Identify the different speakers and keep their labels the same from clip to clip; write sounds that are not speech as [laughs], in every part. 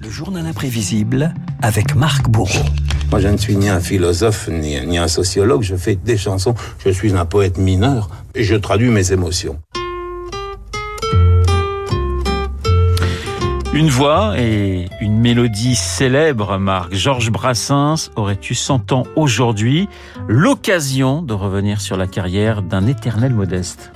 Speaker 1: Le journal imprévisible avec Marc Bourreau.
Speaker 2: Moi, je ne suis ni un philosophe ni, ni un sociologue. Je fais des chansons. Je suis un poète mineur et je traduis mes émotions.
Speaker 3: Une voix et une mélodie célèbre, Marc. Georges Brassens aurait eu 100 ans aujourd'hui, l'occasion de revenir sur la carrière d'un éternel modeste.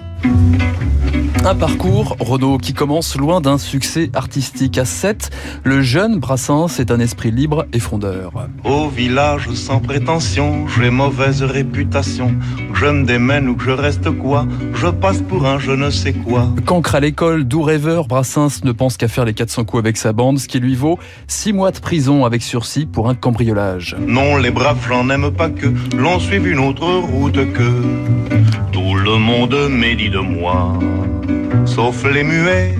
Speaker 4: Un parcours, Renaud, qui commence loin d'un succès artistique. À 7, le jeune Brassens est un esprit libre et frondeur.
Speaker 5: Au village sans prétention, j'ai mauvaise réputation. Je me démène ou que je reste quoi, je passe pour un je ne sais quoi.
Speaker 4: Cancre à l'école, doux rêveur, Brassens ne pense qu'à faire les 400 coups avec sa bande, ce qui lui vaut 6 mois de prison avec sursis pour un cambriolage.
Speaker 5: Non, les braves, j'en aime pas que l'on suive une autre route que le monde médit de moi sauf les muets.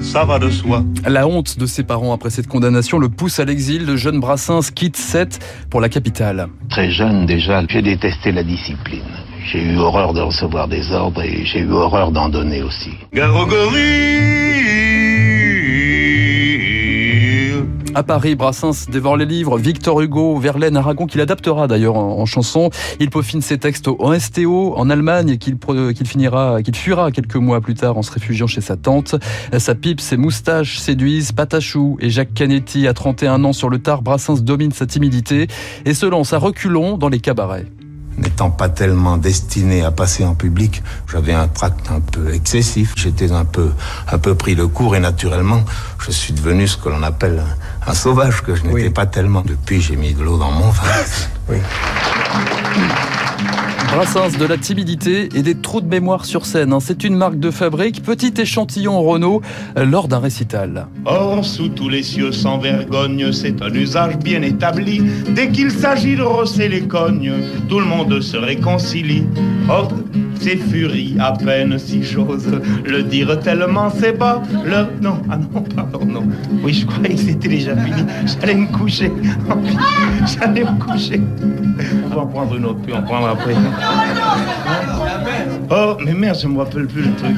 Speaker 5: Ça va de soi.
Speaker 4: La honte de ses parents après cette condamnation le pousse à l'exil. Le jeune Brassens quitte Sète pour la capitale.
Speaker 6: Très jeune déjà, j'ai détesté la discipline. J'ai eu horreur de recevoir des ordres et j'ai eu horreur d'en donner aussi.
Speaker 4: À Paris, Brassens dévore les livres, Victor Hugo, Verlaine, Aragon, qu'il adaptera d'ailleurs en, chanson. Il peaufine ses textes en STO, en Allemagne, qu'il qu'il finira, qu'il fuira quelques mois plus tard en se réfugiant chez sa tante. Sa pipe, ses moustaches séduisent Patachou et Jacques Canetti. À 31 ans sur le tard, Brassens domine sa timidité et se lance à reculons dans les cabarets.
Speaker 2: N'étant pas tellement destiné à passer en public, j'avais un tract un peu excessif. J'étais un peu, un peu pris de court et naturellement, je suis devenu ce que l'on appelle un, un, sauvage, que je n'étais oui. pas tellement. Depuis, j'ai mis de l'eau dans mon vin. Oui.
Speaker 4: Brassens de la timidité et des trous de mémoire sur scène. hein. C'est une marque de fabrique, petit échantillon Renault euh, lors d'un récital.
Speaker 5: Or, sous tous les cieux sans vergogne, c'est un usage bien établi. Dès qu'il s'agit de rosser les cognes, tout le monde se réconcilie. Oh, c'est furie à peine si j'ose le dire tellement c'est bas. Le... Non, ah non, pardon, non. Oui, je croyais que c'était déjà fini. J'allais me coucher. [laughs] [laughs] J'allais me coucher. On va en prendre une autre, puis on prendra après. Oh, mais merde, je me rappelle plus le truc.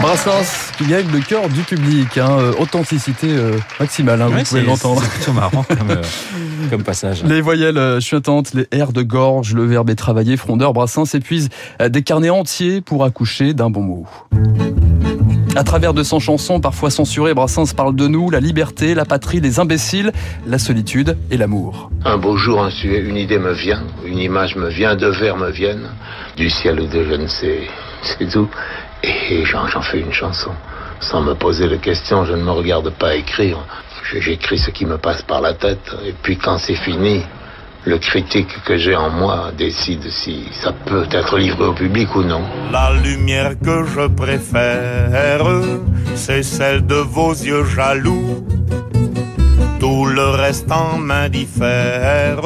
Speaker 4: Brassens qui gagne le cœur du public, hein, euh, authenticité euh, maximale, hein,
Speaker 3: Ouais,
Speaker 4: vous pouvez l'entendre.
Speaker 3: C'est plutôt marrant comme, euh, [laughs] comme passage.
Speaker 4: Les voyelles euh, chuintantes, les airs de gorge, le verbe est travaillé, frondeur, Brassens épuise euh, des carnets entiers pour accoucher d'un bon mot. À travers de son chanson, parfois censurée, Brassens parle de nous, la liberté, la patrie, les imbéciles, la solitude et l'amour.
Speaker 6: Un beau jour, une idée me vient, une image me vient, deux vers me viennent, du ciel ou de je ne sais, c'est tout. Et j'en fais une chanson. Sans me poser de questions, je ne me regarde pas écrire. J'écris ce qui me passe par la tête. Et puis quand c'est fini, le critique que j'ai en moi décide si ça peut être livré au public ou non.
Speaker 5: La lumière que je préfère, c'est celle de vos yeux jaloux. Tout le reste en m'indiffère.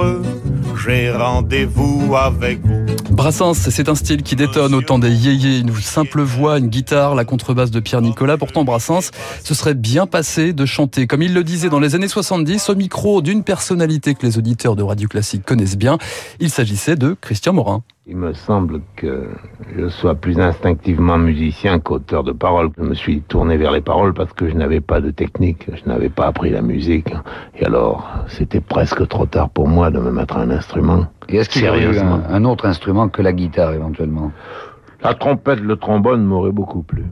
Speaker 5: J'ai rendez-vous avec vous.
Speaker 4: Brassens, c'est un style qui détonne autant des yéyés, une simple voix, une guitare, la contrebasse de Pierre Nicolas. Pourtant, Brassens, ce serait bien passé de chanter, comme il le disait dans les années 70, au micro d'une personnalité que les auditeurs de Radio Classique connaissent bien. Il s'agissait de Christian Morin.
Speaker 6: Il me semble que je sois plus instinctivement musicien qu'auteur de paroles. Je me suis tourné vers les paroles parce que je n'avais pas de technique, je n'avais pas appris la musique. Et alors, c'était presque trop tard pour moi de me mettre à un instrument.
Speaker 7: Et est-ce qu'il y aurait eu
Speaker 6: Sérieusement.
Speaker 7: un, un autre instrument que la guitare éventuellement?
Speaker 6: La trompette, le trombone m'aurait beaucoup plu.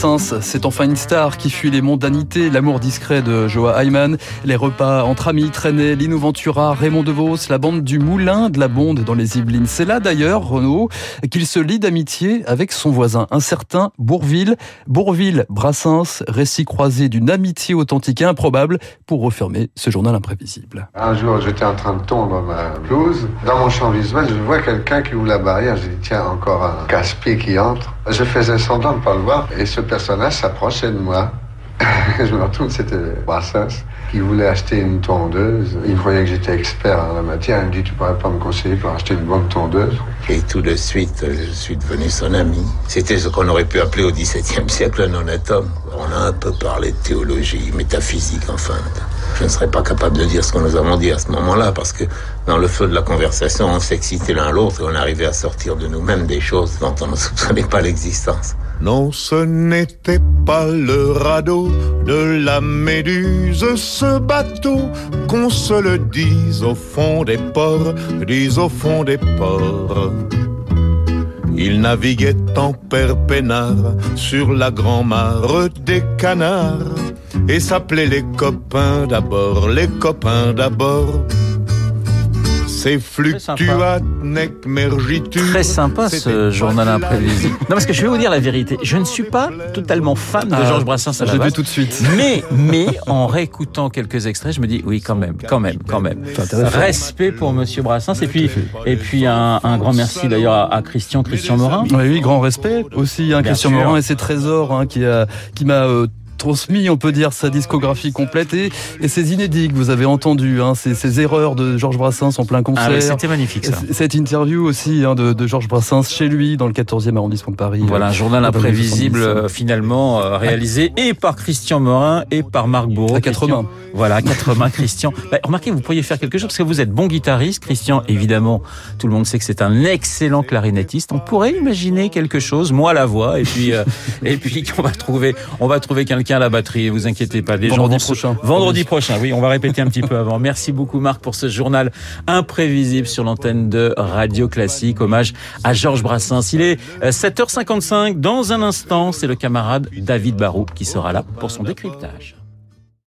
Speaker 4: Brassens, c'est enfin une star qui fuit les mondanités, l'amour discret de Joa Hyman, les repas entre amis traînés, Lino Ventura, Raymond DeVos, la bande du Moulin de la Bonde dans les Yvelines. C'est là d'ailleurs, Renaud, qu'il se lie d'amitié avec son voisin, un certain Bourville. Bourville, Brassens, récit croisé d'une amitié authentique et improbable pour refermer ce journal imprévisible.
Speaker 8: Un jour, j'étais en train de tondre ma blouse. Dans mon champ visuel, je vois quelqu'un qui ouvre la barrière. Je dis, tiens, encore un casse-pied qui entre. Je faisais semblant de ne pas le voir et ce personnage s'approchait de moi. [laughs] je me retourne, c'était Brassens qui voulait acheter une tondeuse. Il voyait que j'étais expert en la matière. Il me dit, tu pourrais pas me conseiller pour acheter une bonne tondeuse
Speaker 2: Et tout de suite, je suis devenu son ami. C'était ce qu'on aurait pu appeler au XVIIe siècle un honnête homme. On a un peu parlé de théologie, métaphysique, enfin.
Speaker 6: Je ne serais pas capable de dire ce que nous avons dit à ce moment-là, parce que dans le feu de la conversation, on s'excitait l'un l'autre et on arrivait à sortir de nous-mêmes des choses dont on ne [laughs] soupçonnait pas l'existence.
Speaker 5: Non, ce n'était pas le radeau de la Méduse, ce bateau, qu'on se le dise au fond des ports, dise au fond des ports. Il naviguait en père peinard sur la grand-mare des canards et s'appelait les copains d'abord, les copains d'abord. C'est fluctuat nec mergitur.
Speaker 3: Très sympa ce journal imprévisible. Non, parce que je vais vous dire la vérité. Je ne suis pas totalement fan de
Speaker 4: Ah,
Speaker 3: Georges Brassens à la base.
Speaker 4: tout de suite.
Speaker 3: Mais, mais, en réécoutant quelques extraits, je me dis, oui, quand même, quand même, quand même. Respect pour Monsieur Brassens. Et puis, et puis un, un grand merci d'ailleurs à, à Christian, Christian Morin.
Speaker 4: Oui, oui, grand respect aussi, hein, Christian
Speaker 3: sûr.
Speaker 4: Morin et ses trésors, hein, qui a, qui m'a euh, transmis, on peut dire, sa discographie complète et, et ses inédits que vous avez entendus, hein, ces, ces erreurs de Georges Brassens en plein concert.
Speaker 3: Ah oui, c'était magnifique ça.
Speaker 4: Cette interview aussi hein, de, de Georges Brassens chez lui dans le 14e arrondissement de Paris.
Speaker 3: Voilà, un journal imprévisible
Speaker 4: 70.
Speaker 3: euh, finalement euh, réalisé et par Christian Morin et par Marc Bourreau.
Speaker 4: À quatre
Speaker 3: Christian-
Speaker 4: mains.
Speaker 3: Voilà, à quatre mains, Christian. [laughs] Bah, remarquez, vous pourriez faire quelque chose parce que vous êtes bon guitariste. Christian, évidemment, tout le monde sait que c'est un excellent clarinettiste. On pourrait imaginer quelque chose, moi la voix, et puis euh, et puis [laughs] on va trouver, on va trouver quelqu'un à la batterie. Vous inquiétez pas. Les
Speaker 4: Vendredi prochain.
Speaker 3: Vendredi prochain. Oui, on va répéter un petit peu avant. Merci beaucoup, Marc, pour ce journal imprévisible sur l'antenne de Radio Classique. Hommage à Georges Brassens. Il est euh, 7h55. Dans un instant, c'est le camarade David Barou qui sera là pour son décryptage.